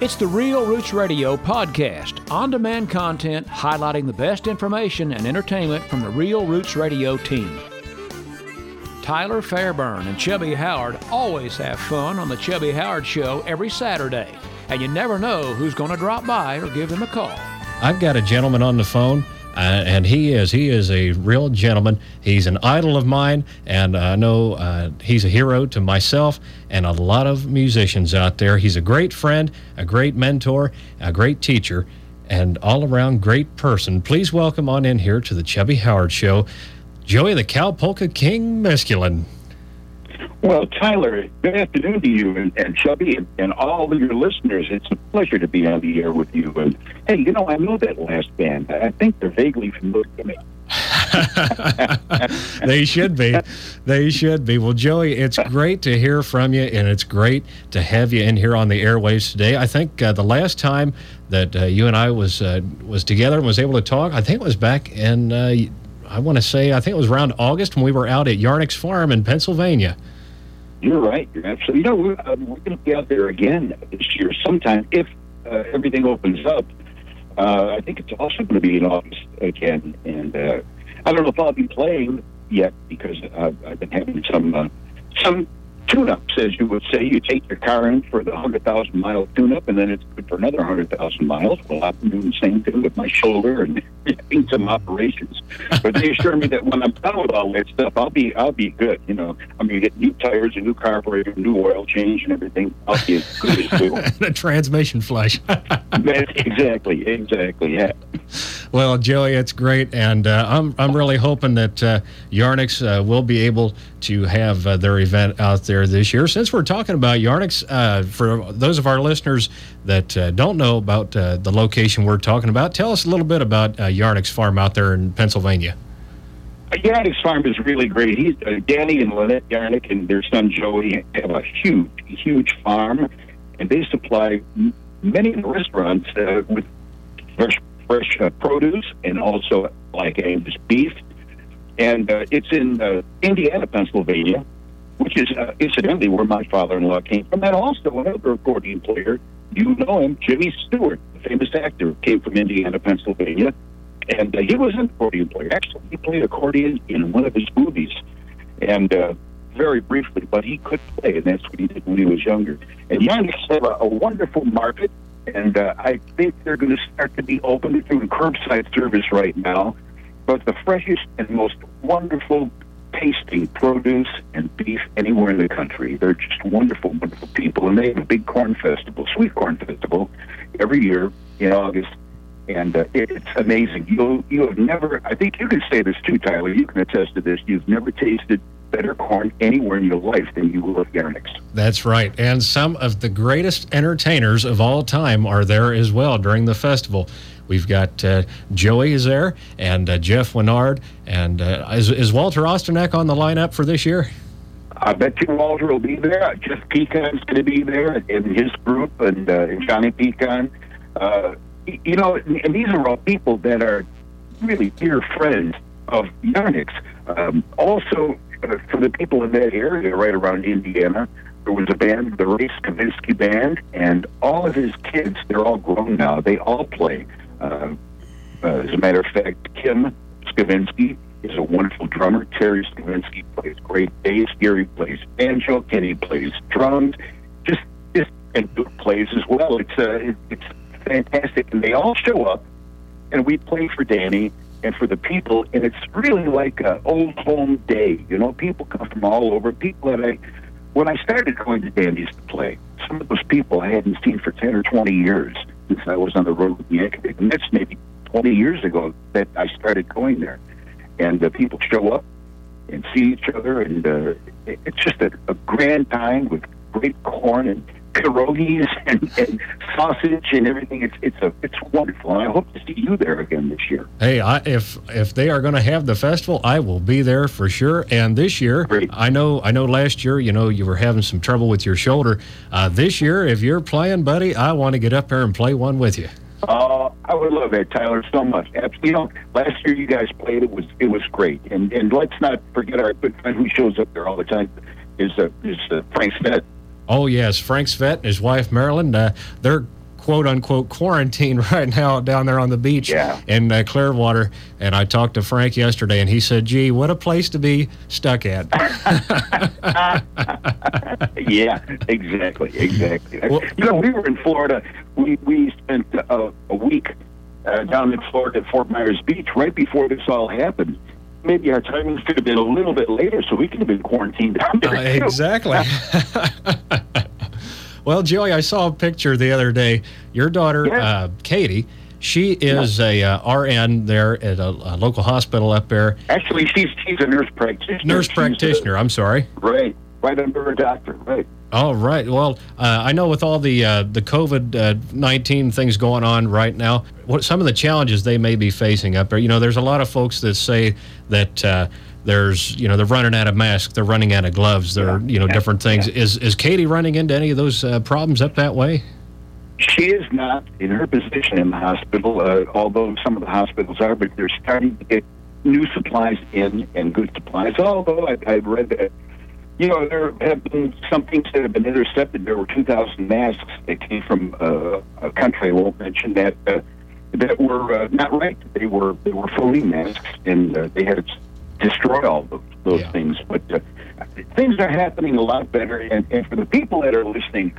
It's the Real Roots Radio podcast, on demand content highlighting the best information and entertainment from the Real Roots Radio team. Tyler Fairburn and Chubby Howard always have fun on The Chubby Howard Show every Saturday, and you never know who's going to drop by or give them a call. I've got a gentleman on the phone uh, and he is he is a real gentleman. He's an idol of mine, and I know uh, he's a hero to myself and a lot of musicians out there. He's a great friend, a great mentor, a great teacher, and all around great person. Please welcome on in here to the Chubby Howard Show, Joey the Cow Polka King Miskulin. Well, Tyler, good afternoon to you and, and Chubby and, and, all of your listeners. It's a pleasure to be on the air with you. And hey, you know, I know that last band. I think they're vaguely familiar to me. they should be. They should be. Well, Joey, it's great to hear from you, and it's great to have you in here on the airwaves today. I think uh, the last time that uh, you and I was uh, was together and was able to talk, I think it was back in. Uh, I want to say, I think it was around August when we were out at Yarnick's Farm in Pennsylvania. You're right. You're absolutely. You know, we're, uh, we're going to be out there again this year sometime if uh, everything opens up. Uh, I think it's also going to be in August again, and uh, I don't know if I'll be playing yet because I've, I've been having some uh, some tune-ups, as you would say. You take your car in for the 100,000 mile tune-up, and then it's good for another 100,000 miles. Well, I've been doing the same thing with my shoulder and having some operations. But they assure me that when I'm done with all that stuff, I'll be I'll be good. You know, I'm going to get new tires, a new carburetor, new oil change, and everything. I'll be as good as new. the transmission flush. exactly, exactly, yeah. Well, Joey, it's great, and uh, I'm I'm really hoping that uh, Yarnick's uh, will be able to have uh, their event out there this year. Since we're talking about Yarnick's, uh, for those of our listeners that uh, don't know about the location we're talking about, tell us a little bit about Yarnick's farm out there in Pennsylvania. Yarnick's farm is really great. He's Danny and Lynette Yarnick and their son Joey have a huge, huge farm, and they supply many restaurants with fresh fresh uh, produce and also like Angus beef. And uh, it's in uh, Indiana, Pennsylvania, which is uh, incidentally where my father-in-law came from. And also another accordion player, you know him, Jimmy Stewart, the famous actor, came from Indiana, Pennsylvania. And uh, he was an accordion player. Actually, he played accordion in one of his movies. And uh, very briefly, but he could play, and that's what he did when he was younger. And Yarnick's have a, a wonderful market and uh, I think they're going to start to be open. They're curbside service right now, but the freshest and most wonderful tasting produce and beef anywhere in the country. They're just wonderful, wonderful people, and they have a big corn festival, sweet corn festival, every year in August. And uh, it's amazing. You you have never. I think you can say this too, Tyler. You can attest to this. You've never tasted better corn anywhere in your life than you will at Yarnick's. That's right. And some of the greatest entertainers of all time are there as well during the festival. We've got uh, Joey is there and uh, Jeff Winard. And uh, is, is Walter Ostanek on the lineup for this year? I bet you Walter will be there. Jeff Pecon's going to be there in his group and, uh, and Johnny Pecan. Uh, you know, and these are all people that are really dear friends of Yarnick's. Um, also, for the people in that area right around Indiana, there was a band, the Ray Skavinsky Band, and all of his kids, they're all grown now. They all play. Uh, uh, as a matter of fact, Kim Skavinsky is a wonderful drummer. Terry Skavinsky plays great bass. Gary plays banjo. Kenny plays drums. Just, just and plays as well. It's uh, it, it's fantastic, and they all show up, and we play for Danny and for the people. And it's really like an old home day. You know, people come from all over. People that I, when I started going to Danny's to play, some of those people I hadn't seen for 10 or 20 years since I was on the road with the Yankovic. And that's maybe 20 years ago that I started going there. And uh, people show up and see each other. And uh, it's just a, a grand time with great corn and pierogies and, and, sausage and everything. It's it's a it's wonderful, and I hope to see you there again this year. Hey, I, if if they are going to have the festival, I will be there for sure. And this year, Great. I know I know last year, you know, you were having some trouble with your shoulder. Uh, this year, if you're playing, buddy, I want to get up there and play one with you. Uh, I would love that, Tyler, so much. You know, last year you guys played; it was it was great. And and let's not forget our good friend who shows up there all the time is uh, is uh, Frank Smith. Oh, yes. Frank Svet and his wife, Marilyn, uh, they're quote unquote quarantined right now down there on the beach Yeah. in uh, Clearwater. And I talked to Frank yesterday, and he said, "Gee, what a place to be stuck at." yeah, exactly, exactly. Well- you know, we were in Florida. We we spent uh, a week uh, down in Florida at Fort Myers Beach right before this all happened. Maybe our timing should have been a little bit later, so we could have been quarantined there. Uh, exactly. well, Joey, I saw a picture the other day. Your daughter, Yeah. uh, Katie, she is a uh, RN there at a, a local hospital up there. Actually, she's she's a nurse practitioner. Nurse practitioner. I'm sorry. right, right under a doctor. Right. All right. Well, uh, I know with all the uh, the COVID uh, nineteen things going on right now, what some of the challenges they may be facing up there. You know, there's a lot of folks that say that. Uh, there's, you know, they're running out of masks, they're running out of gloves, they're, you know, Yeah. different things. Is is Katie running into any of those uh, problems up that way? She is not in her position in the hospital, uh, although some of the hospitals are, but they're starting to get new supplies in and good supplies. Although I, I've read that, you know, there have been some things that have been intercepted. There were 2,000 masks that came from uh, a country I won't mention that uh, that were uh, not right. They were they were phony masks, and uh, they had to destroy all those, those Yeah. things. But uh, things are happening a lot better, and, and for the people that are listening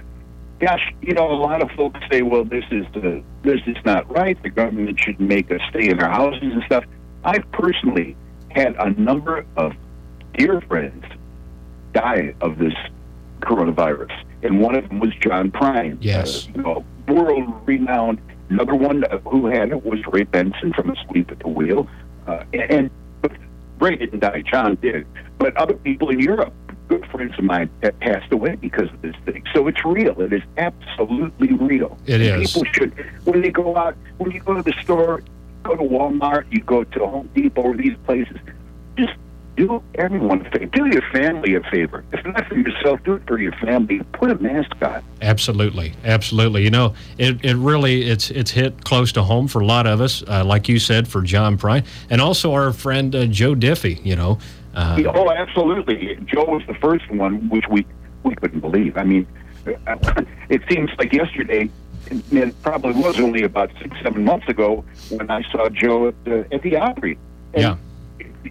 gosh, you know, a lot of folks say, well, this is the this is not right. The government should make us stay in our houses and stuff. I've personally had a number of dear friends die of this coronavirus, and one of them was John Prine. Yes. uh, you know, world renowned. Another one who had it was Ray Benson from Asleep at the Wheel, uh, and but Ray didn't die. John did, but other people in Europe good friends of mine that passed away because of this thing. So it's real. It is absolutely real. It is. People should, when they go out, when you go to the store, go to Walmart, you go to Home Depot or these places, just do everyone a favor. Do your family a favor. If not for yourself, do it for your family. Put a mask on. Absolutely, absolutely. You know, it, it really it's it's hit close to home for a lot of us, uh, like you said, for John Prine, and also our friend uh, Joe Diffie. You know, uh, oh, absolutely. Joe was the first one, which we we couldn't believe. I mean, it seems like yesterday. It probably was only about six, seven months ago when I saw Joe at the, at the Opry. And Yeah.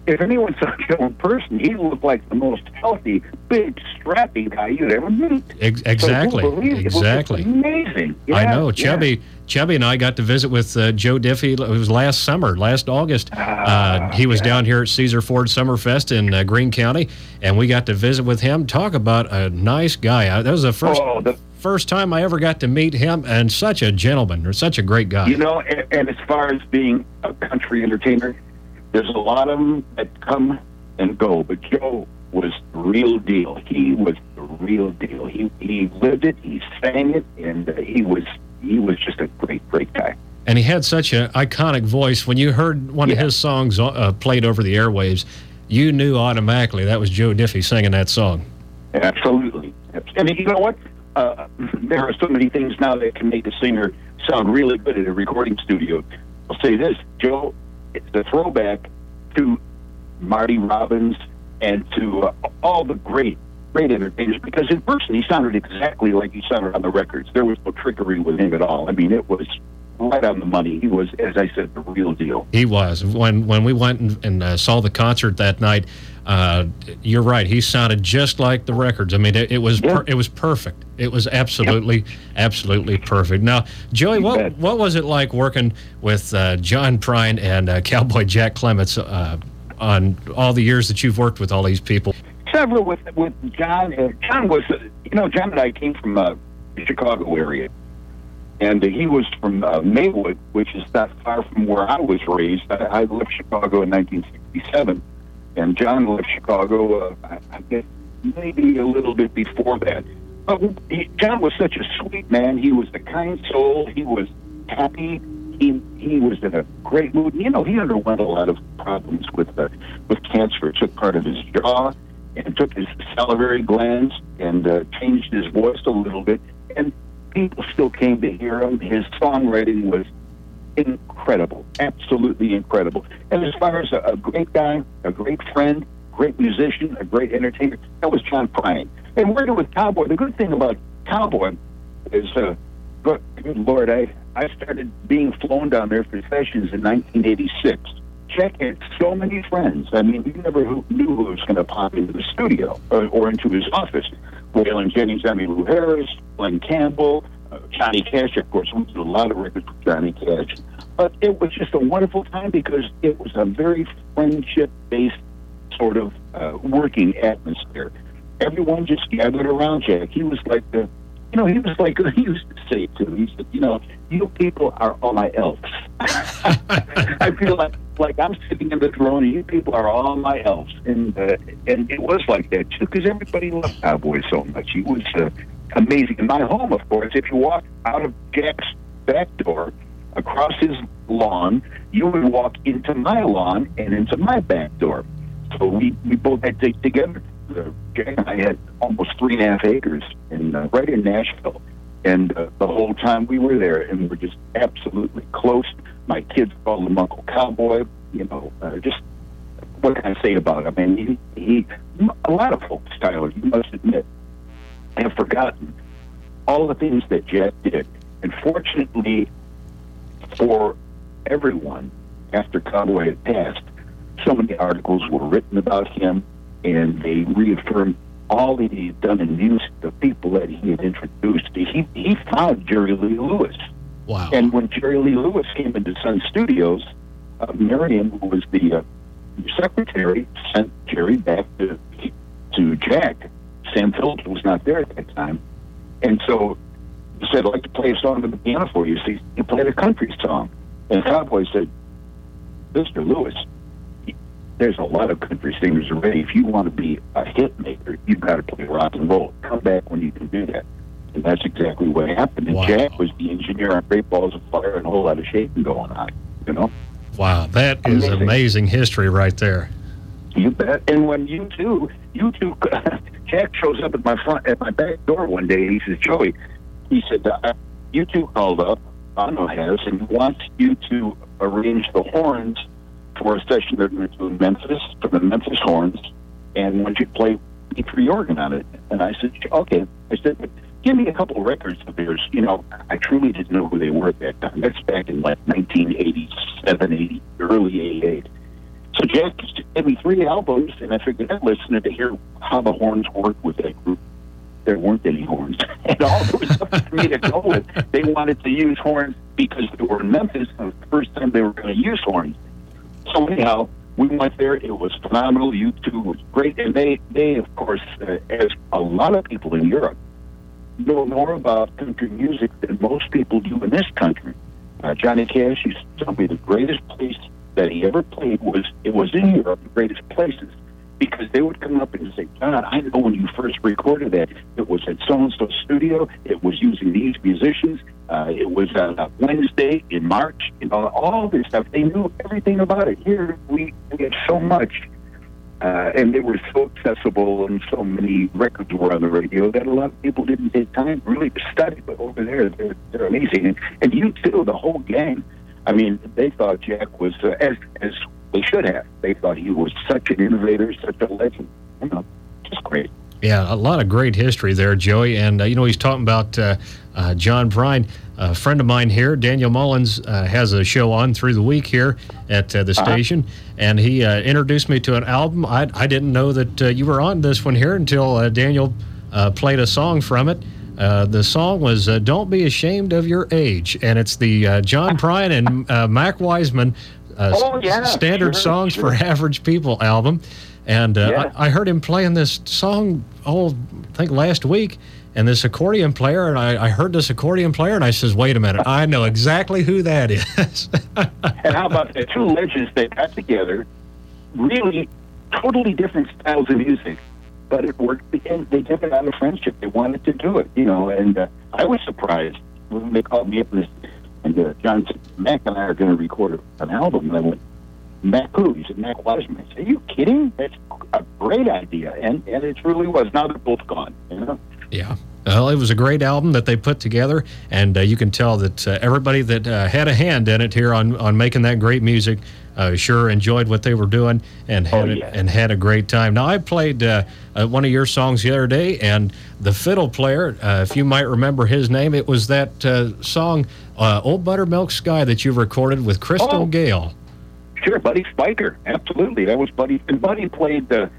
If anyone saw Joe in person, he looked like the most healthy, big, strappy guy you'd ever meet. ex- So exactly, believed it? It was exactly. amazing. I Yeah, know. yeah. Chubby, Chubby and I got to visit with uh, Joe Diffie. It was last summer, last August. uh, he was yeah. down here at Caesar Ford Summerfest in uh, Greene County, and we got to visit with him. Talk about a nice guy. I, that was the first Oh, the, first time I ever got to meet him, and such a gentleman, or such a great guy. You know, and, and as far as being a country entertainer, there's a lot of them that come and go, but Joe was the real deal. He was the real deal. He he lived it. He sang it, and uh, he was he was just a great great guy. and he had such an iconic voice. When you heard one of his songs uh, played over the airwaves, you knew automatically that was Joe Diffie singing that song. Absolutely. And you know what? Uh, there are so many things now that can make a singer sound really good in a recording studio. I'll say this, Joe, it's a throwback to Marty Robbins and to uh, all the great, great entertainers because in person he sounded exactly like he sounded on the records. There was no trickery with him at all. I mean, it was right on the money. He was, as I said, the real deal. He was when when we went and, and uh, saw the concert that night. Uh, you're right. He sounded just like the records. I mean, it, it was Yeah. per, it was perfect. It was absolutely absolutely perfect. Now, Joey, You what bet. what was it like working with uh, John Prine and uh, Cowboy Jack Clements uh, on all the years that you've worked with all these people? several with with John. Uh, John was, uh, you know, John and I came from uh, the Chicago area, and he was from uh, Maywood, which is not far from where I was raised. I, I left Chicago in 1967, and John left Chicago. Uh, I, I guess maybe a little bit before that. But he, John was such a sweet man. He was a kind soul. He was happy. He he was in a great mood. You know, he underwent a lot of problems with uh, with cancer. It took part of his jaw and took his salivary glands and uh, changed his voice a little bit. And people still came to hear him. His songwriting was incredible, absolutely incredible. And as far as a, a great guy, a great friend, great musician, a great entertainer, that was John Prine. And working with Cowboy, the good thing about Cowboy is uh, But good Lord, I I started being flown down there for sessions in 1986. Jack had so many friends. I mean, you never knew who was going to pop into the studio or, or into his office. Waylon Jennings, Emmylou Harris, Glen Campbell, uh, Johnny Cash. Of course, we did a lot of records with Johnny Cash. But it was just a wonderful time because it was a very friendship-based sort of uh, working atmosphere. Everyone just gathered around Jack. He was like the you know, he was like he used to say too. He said, "You know, you people are all my elves." I feel like like I'm sitting in the throne, and you people are all my elves, and uh, and it was like that too because everybody loved Cowboy so much. He was uh, amazing. In my home, of course, if you walk out of Jack's back door across his lawn, you would walk into my lawn and into my back door. So we we both had to together Jack and I had almost three and a half acres in uh, right in Nashville, and uh, the whole time we were there, and we were just absolutely close. My kids called him Uncle Cowboy. You know, uh, just what can I say about him? I mean, he, he a lot of folks, Tyler, you must admit, have forgotten all the things that Jack did, and fortunately for everyone, after Cowboy had passed, so many articles were written about him and they reaffirmed all that he had done in music, the people that he had introduced. He he found Jerry Lee Lewis. Wow. And when Jerry Lee Lewis came into Sun Studios, uh, Miriam, who was the uh, secretary, sent Jerry back to to Jack. Sam Phillips was not there at that time, and so he said, "I'd like to play a song on the piano for you." So he played a country song, and Cowboy said, "Mr. Lewis, there's a lot of country singers already. If you want to be a hit maker, you've got to play rock and roll. Come back when you can do that. And that's exactly what happened. And Wow. Jack was the engineer on Great Balls of Fire and a whole lot of shaking going on. You know, Wow, that is Amazing. amazing history right there. you bet. And when U2, you two, Jack shows up at my front, at my back door one day, and he says, "Joey," he said, uh, "U2 called up, Bono has, and he wants you to arrange the horns for a session they're going to do Memphis for the Memphis Horns, and want you to play B3 organ on it." And I said, "Okay." I said, "Give me a couple of records of yours." You know, I truly didn't know who they were at that time. That's back in like 1987, 80, early 88. So Jack gave me three albums, and I figured I'd listen to hear how the horns worked with that group. There weren't any horns, and all there was up for me to go with. They wanted to use horns because they were in Memphis, and it was the first time they were going to use horns. So anyhow, we went there. It was phenomenal. U2 was great, and they, they of course, uh, as a lot of people in Europe, know more about country music than most people do in this country. Uh, Johnny Cash used to tell me the greatest place that he ever played was it was in Europe, the greatest places, because they would come up and say, John, I know when you first recorded that, it was at so and so studio, it was using these musicians, uh, it was on a Wednesday in March, you know, all this stuff. They knew everything about it. Here we, we have so much. Uh, and they were so accessible, and so many records were on the radio that a lot of people didn't take time really to study. But over there, they're, they're amazing, and, and you too, the whole gang. I mean, they thought Jack was uh, as as they should have. They thought he was such an innovator, such a legend. You know, just great. Yeah, a lot of great history there, Joey. And, uh, you know, he's talking about uh, uh, John Prine. A friend of mine here, Daniel Mullins, uh, has a show on through the week here at uh, the station. And he uh, introduced me to an album. I, I didn't know that uh, you were on this one here until uh, Daniel uh, played a song from it. Uh, the song was uh, Don't Be Ashamed of Your Age. And it's the uh, John Prine and uh, Mac Wiseman uh, Oh, yeah, Standard sure, Songs sure. for Average People album. And uh, Yeah. I, I heard him playing this song, oh, I think last week, and this accordion player, and I, I heard this accordion player, and I says, wait a minute, I know exactly who that is. And how about the two legends that got together? Really, totally different styles of music, but it worked. And they did it out of friendship. They wanted to do it, you know. And uh, I was surprised when they called me up and, and uh, John said, "Mac and I are going to record an album." And I went, "Mac who?" He said, "Mac Wiseman." I said, "Are you kidding? That's a great idea." And and it truly was. Now they're both gone. You know. Yeah. Well, it was a great album that they put together, and uh, you can tell that uh, everybody that uh, had a hand in it here on, on making that great music uh, sure enjoyed what they were doing and had Oh, yeah. and had a great time. Now, I played uh, uh, one of your songs the other day, and the fiddle player, uh, if you might remember his name, it was that uh, song uh, "Old Buttermilk Sky" that you recorded with Crystal Oh. Gayle. Sure, Buddy Spicher. Absolutely, that was Buddy. And Buddy played the.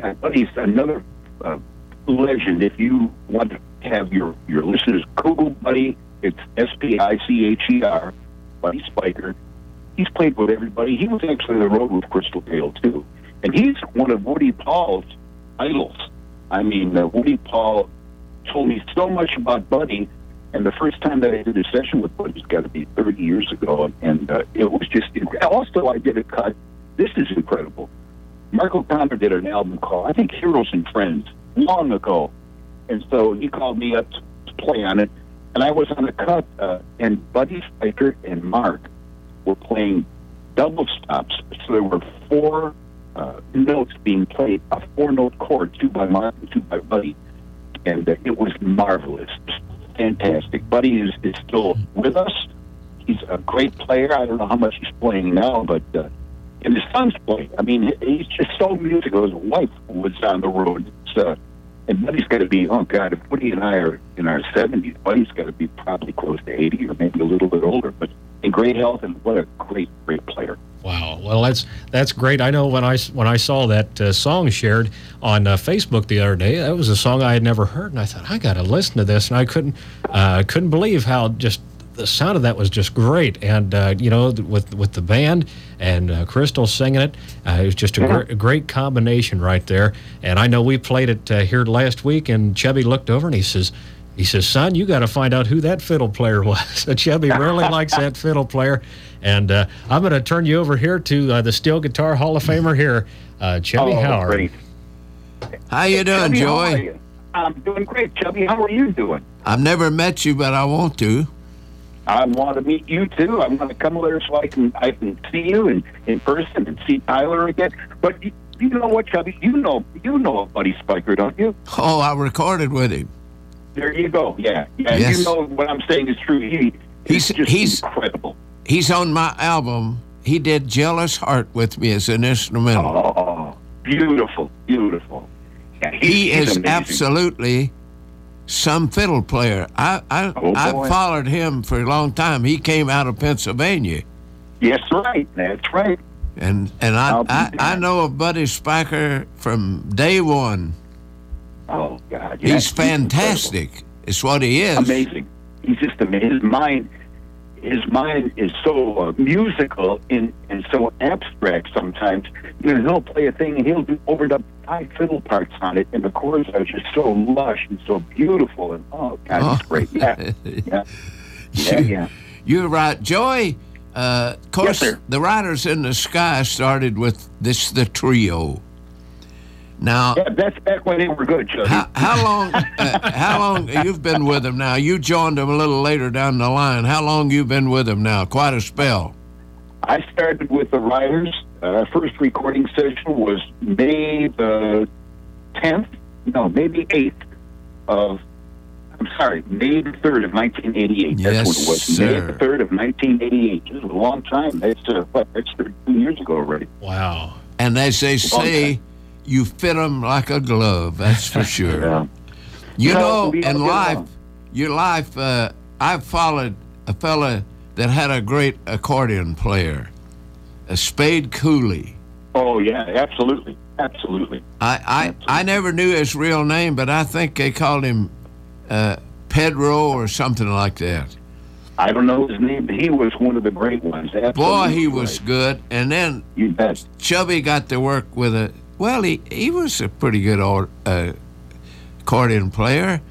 Uh, Buddy's another uh, legend. If you want to have your your listeners Google Buddy, it's S P I C H E R. Buddy Spicher. He's played with everybody. He was actually on the road with Crystal Gayle too, and he's one of Woody Paul's idols. I mean, uh, Woody Paul told me so much about Buddy. And the first time that I did a session with Buddy's got to be 30 years ago, and uh, it was just incredible. Also, I did a cut. This is incredible. Mark O'Connor did an album called, I think, Heroes and Friends, long ago. And so he called me up to play on it, and I was on the cut, uh, and Buddy Spicher and Mark were playing double stops. So there were four uh, notes being played, a four note chord, two by Mark and two by Buddy. And uh, it was marvelous, fantastic. Buddy is, is still with us. He's a great player. I don't know how much he's playing now, but uh, and his son's playing. I mean, he's just so musical. His wife was on the road. It's, uh, and Buddy's got to be, oh God, if Woody and I are in our 70s, Buddy's got to be probably close to 80 or maybe a little bit older, but in great health and what a great, great player. Wow. Well, that's that's great. I know when I when I saw that uh, song shared on uh, Facebook the other day, that was a song I had never heard, and I thought I got to listen to this, and I couldn't uh, couldn't believe how just the sound of that was just great, and uh, you know with with the band and uh, Crystal singing it, uh, it was just a, gr- a great combination right there. And I know we played it uh, here last week, and Chubby looked over and he says. He says, "Son, you got to find out who that fiddle player was." So Chubby really likes that fiddle player, and uh, I'm going to turn you over here to uh, the steel guitar Hall of Famer here, uh, Chubby oh, Howard. great. How you doing, Chubby, Joy? you? I'm doing great, Chubby. How are you doing? I've never met you, but I want to. I want to meet you too. I want to come there so I can I can see you in, in person and see Tyler again. But you, you know what, Chubby? You know you know Buddy Spicher, don't you? Oh, I recorded with him. There you go. Yeah, yeah. Yes. You know what I'm saying is true. He he's, He's- just he's- incredible. He's on my album. He did "Jealous Heart" with me as an instrumental. Oh, beautiful, beautiful. Yeah, he is amazing. absolutely some fiddle player. I I Oh, I followed him for a long time. He came out of Pennsylvania, Yes, right. That's right. and and I I, I know of Buddy Spicher from day one. Oh God, yeah, He's fantastic. It's what he is. amazing. He's just amazing. His mind, his mind is so uh, musical and, and so abstract. Sometimes, you know, he'll play a thing and he'll do overdub five fiddle parts on it, and the chords are just so lush and so beautiful. And oh God, it's Oh. great. Yeah, yeah, yeah, yeah. You're right, Joy. Uh, of course, sir. the Riders in the Sky started with this the trio. Now, Yeah, that's back when they were good, Chubby. how, how long? Uh, how long you've been with them now? You joined them a little later down the line. How long you been with them now? Quite a spell. I started with the Riders. Uh, our first recording session was May the 10th, no, maybe 8th of, I'm sorry, May the 3rd of 1988. Yes, That's what it was. May the 3rd of 1988. This is a long time. That's, uh, what, that's 32 years ago already. Wow. And as they say, time. you fit them like a glove. That's for sure. Yeah. You No, know, in life, along. your life, uh, I followed a fella that had a great accordion player, a Spade Cooley. Oh, yeah, absolutely. Absolutely. I, I, I never knew his real name, but I think they called him uh, Pedro or something like that. I don't know his name, but he was one of the great ones. Absolutely Boy, he was good. And then You bet. Chubby got to work with a, well, he, he was a pretty good or, uh, accordion player.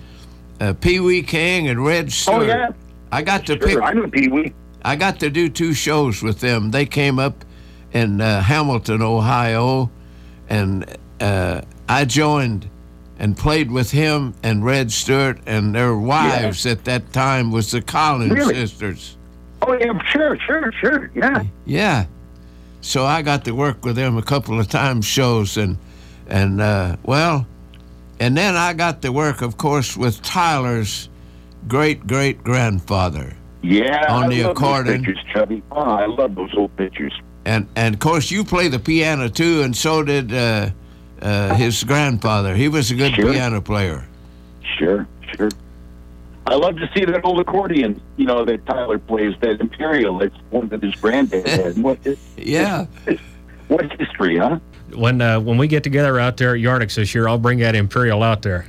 Uh, Pee Wee King and Redd Stewart. Oh, yeah. I got to pick Sure, I know Pee Wee. I got to do two shows with them. They came up in uh, Hamilton, Ohio, and uh, I joined and played with him and Redd Stewart and their wives at that time was the Collins Really? sisters. Oh, yeah, sure, sure, sure. Yeah. Yeah. So I got to work with them a couple of times shows and and uh, well, And then I got to work, of course, with Tyler's great great grandfather. Yeah, On I the love accordion. Those pictures, Chubby. Oh, I love those old pictures. And and of course you play the piano too, and so did uh, uh, his grandfather. He was a good Sure. piano player. Sure, sure. I love to see that old accordion, you know, that Tyler plays, that Imperial. That's one that his granddad had. What, Yeah. what history, huh? When uh, when we get together out there at Yarnick's this year, I'll bring that Imperial out there.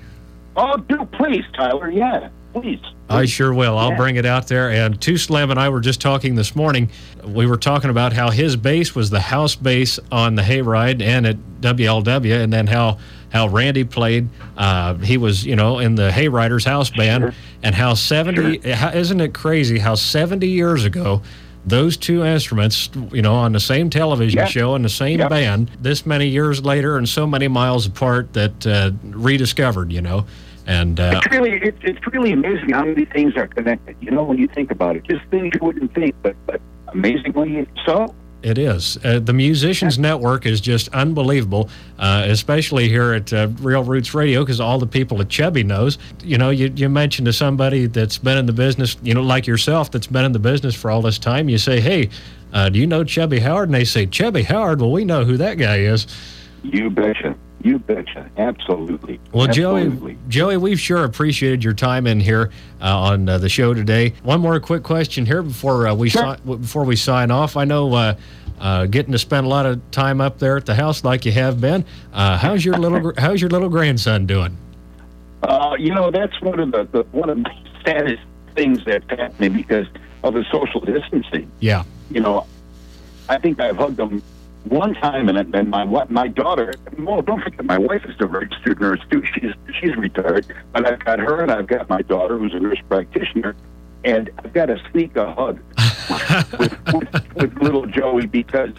Oh, do please, Tyler. Yeah, please. I sure will. I'll Yeah. bring it out there. And Two Slam and I were just talking this morning. We were talking about how his bass was the house bass on the Hayride and at WLW, and then how how Randy played. Uh, he was, you know, in the Hayriders house band, Sure. and how seventy how, isn't it crazy how seventy years ago. Those two instruments, you know, on the same television Yeah. show and the same Yep. band, this many years later and so many miles apart, that uh, rediscovered, you know, and uh, It's really, it's, it's really amazing how many things are connected. You know, when you think about it, just things you wouldn't think, but but amazingly so. It is. Uh, the Musicians Network is just unbelievable, uh, especially here at uh, Real Roots Radio, because all the people that Chubby knows. You know, you, you mentioned to somebody that's been in the business, you know, like yourself, that's been in the business for all this time. You say, hey, uh, do you know Chubby Howard? And they say, Chubby Howard? Well, we know who that guy is. You betcha. You betcha. Absolutely. Well, Absolutely. Joey, Joey, we've sure appreciated your time in here uh, on uh, the show today. One more quick question here before uh, we Sure. si- before we sign off. I know uh, uh, getting to spend a lot of time up there at the house like you have been. Uh, how's your little How's your little grandson doing? Uh, you know, that's one of the, the one of the saddest things that's happening because of the social distancing. Yeah, You know, I think I've hugged him one time, and then my my daughter. Well, don't forget, my wife is a registered nurse too. She's she's retired, but I've got her and I've got my daughter, who's a nurse practitioner, and I've got to sneak a hug with, with, with little Joey because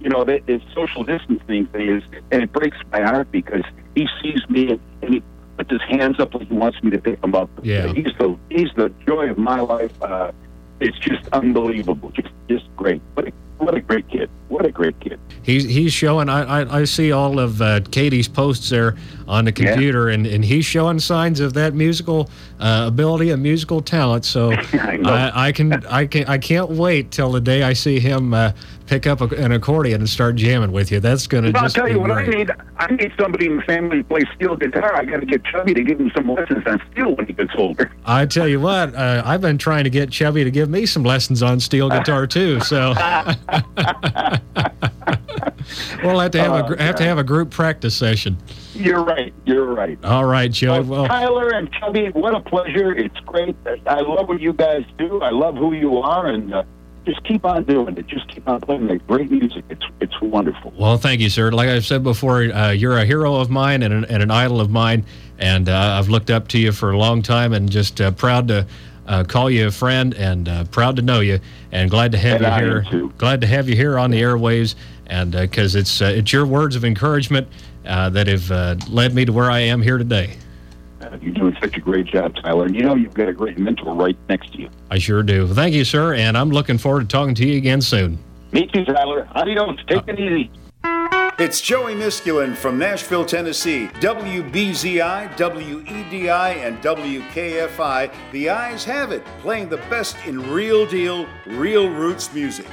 you know that this social distancing thing is, and it breaks my heart because he sees me and, and he puts his hands up like he wants me to pick him up. Yeah. he's the he's the joy of my life. Uh, it's just unbelievable, just just great. A, what a great kid! What a great kid! he's he's showing. I I, I see all of uh, Katie's posts there on the Yeah. computer, and, and he's showing signs of that musical uh, ability and musical talent. So I. I, can I can I can't wait till the day I see him uh, pick up a, an accordion and start jamming with you. That's gonna I'll tell you what I need. I need somebody in the family to play steel guitar. I got to get Chubby to give him some lessons on steel when he gets older. I tell you what, uh, I've been trying to get Chubby to give me some lessons on steel guitar too. So we'll have to have a Oh, have to have a group practice session. You're right. You're right. All right, Joey. Well, Well, Tyler and Chubby, what a pleasure. It's great. I love what you guys do. I love who you are, and uh, just keep on doing it. Just keep on playing that great music. It's it's wonderful. well, thank you, sir. Like I've said before, uh, you're a hero of mine and an, and an idol of mine, and uh, I've looked up to you for a long time, and just uh, proud to. Uh, call you a friend and uh, proud to know you and glad to have And you am here. Glad to have you here on the airwaves and because it's uh, it's your words of encouragement uh, that have uh, led me to where I am here today. Uh, you're doing such a great job, Tyler. And you know you've got a great mentor right next to you. I sure do. Thank you, sir, and I'm looking forward to talking to you again soon. Me too, Tyler. Adios. Take it easy. It's Joey Miskulin from Nashville, Tennessee. WBZI, WEDI, and WKFI. The eyes have it, playing the best in real deal, real roots music.